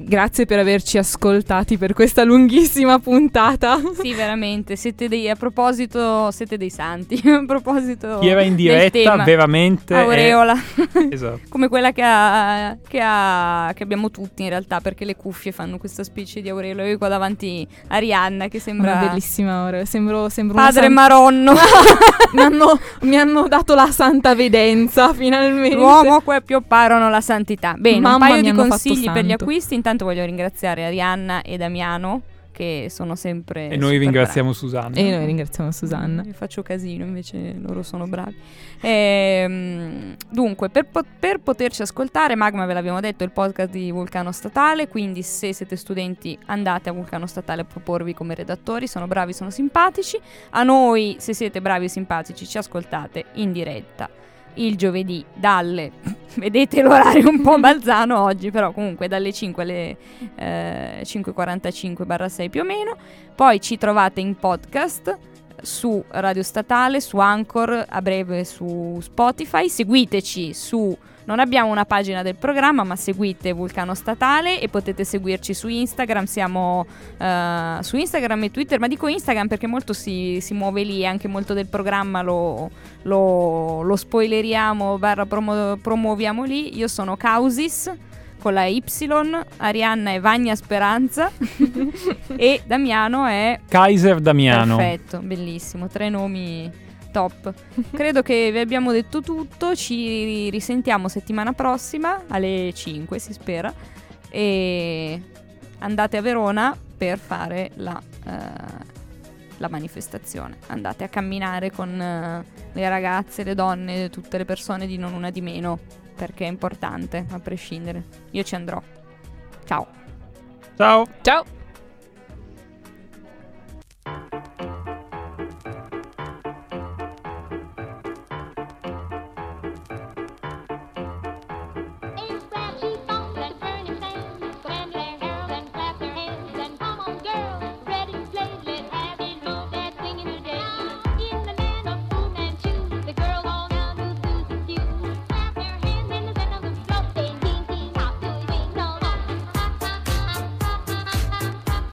Grazie per averci ascoltati per questa lunghissima puntata. Sì, veramente. Siete dei, a proposito, siete dei santi. a proposito. Chi era in diretta, veramente. Aureola. È... esatto. Come quella che, ha, che, ha, che, abbiamo tutti in realtà, perché le cuffie fanno questa specie di aureola. Io qua davanti Arianna, che sembra. Una bellissima aureola. Sembro, sembro Padre san... Maronno. mi, hanno, mi, hanno, dato la santa vedenza, finalmente. L'uomo qua piopparono la santità. Bene, Mamma un paio di consigli per gli acquisti. Intanto voglio ringraziare Arianna e Damiano che sono sempre... E noi ringraziamo bravi. Susanna. E noi ringraziamo Susanna. Io faccio casino, invece loro sono bravi. Ehm, dunque, per, po- per, poterci ascoltare, Magma ve l'abbiamo detto, è il podcast di Vulcano Statale, quindi se siete studenti andate a Vulcano Statale a proporvi come redattori, sono bravi, sono simpatici. A noi, se siete bravi e simpatici, ci ascoltate in diretta il giovedì dalle vedete l'orario un po' balzano oggi, però comunque dalle 5 alle eh, 5.45-6 più o meno. Poi ci trovate in podcast su Radio Statale, su Anchor, a breve su Spotify. Seguiteci su non abbiamo una pagina del programma, ma seguite Vulcano Statale e potete seguirci su Instagram. Siamo uh, su Instagram e Twitter, ma dico Instagram perché molto si, si muove lì e anche molto del programma lo, lo, lo spoileriamo, barra promu- promuoviamo lì. Io sono Causis con la Y, Arianna è Vagna Speranza e Damiano è Kaiser Damiano. Perfetto, bellissimo, tre nomi top. Credo che vi abbiamo detto tutto, ci risentiamo settimana prossima alle 5 si spera e andate a Verona per fare la, uh, la manifestazione. Andate a camminare con uh, le ragazze, le donne, tutte le persone di non una di meno perché è importante a prescindere. Io ci andrò. Ciao. Ciao. Ciao.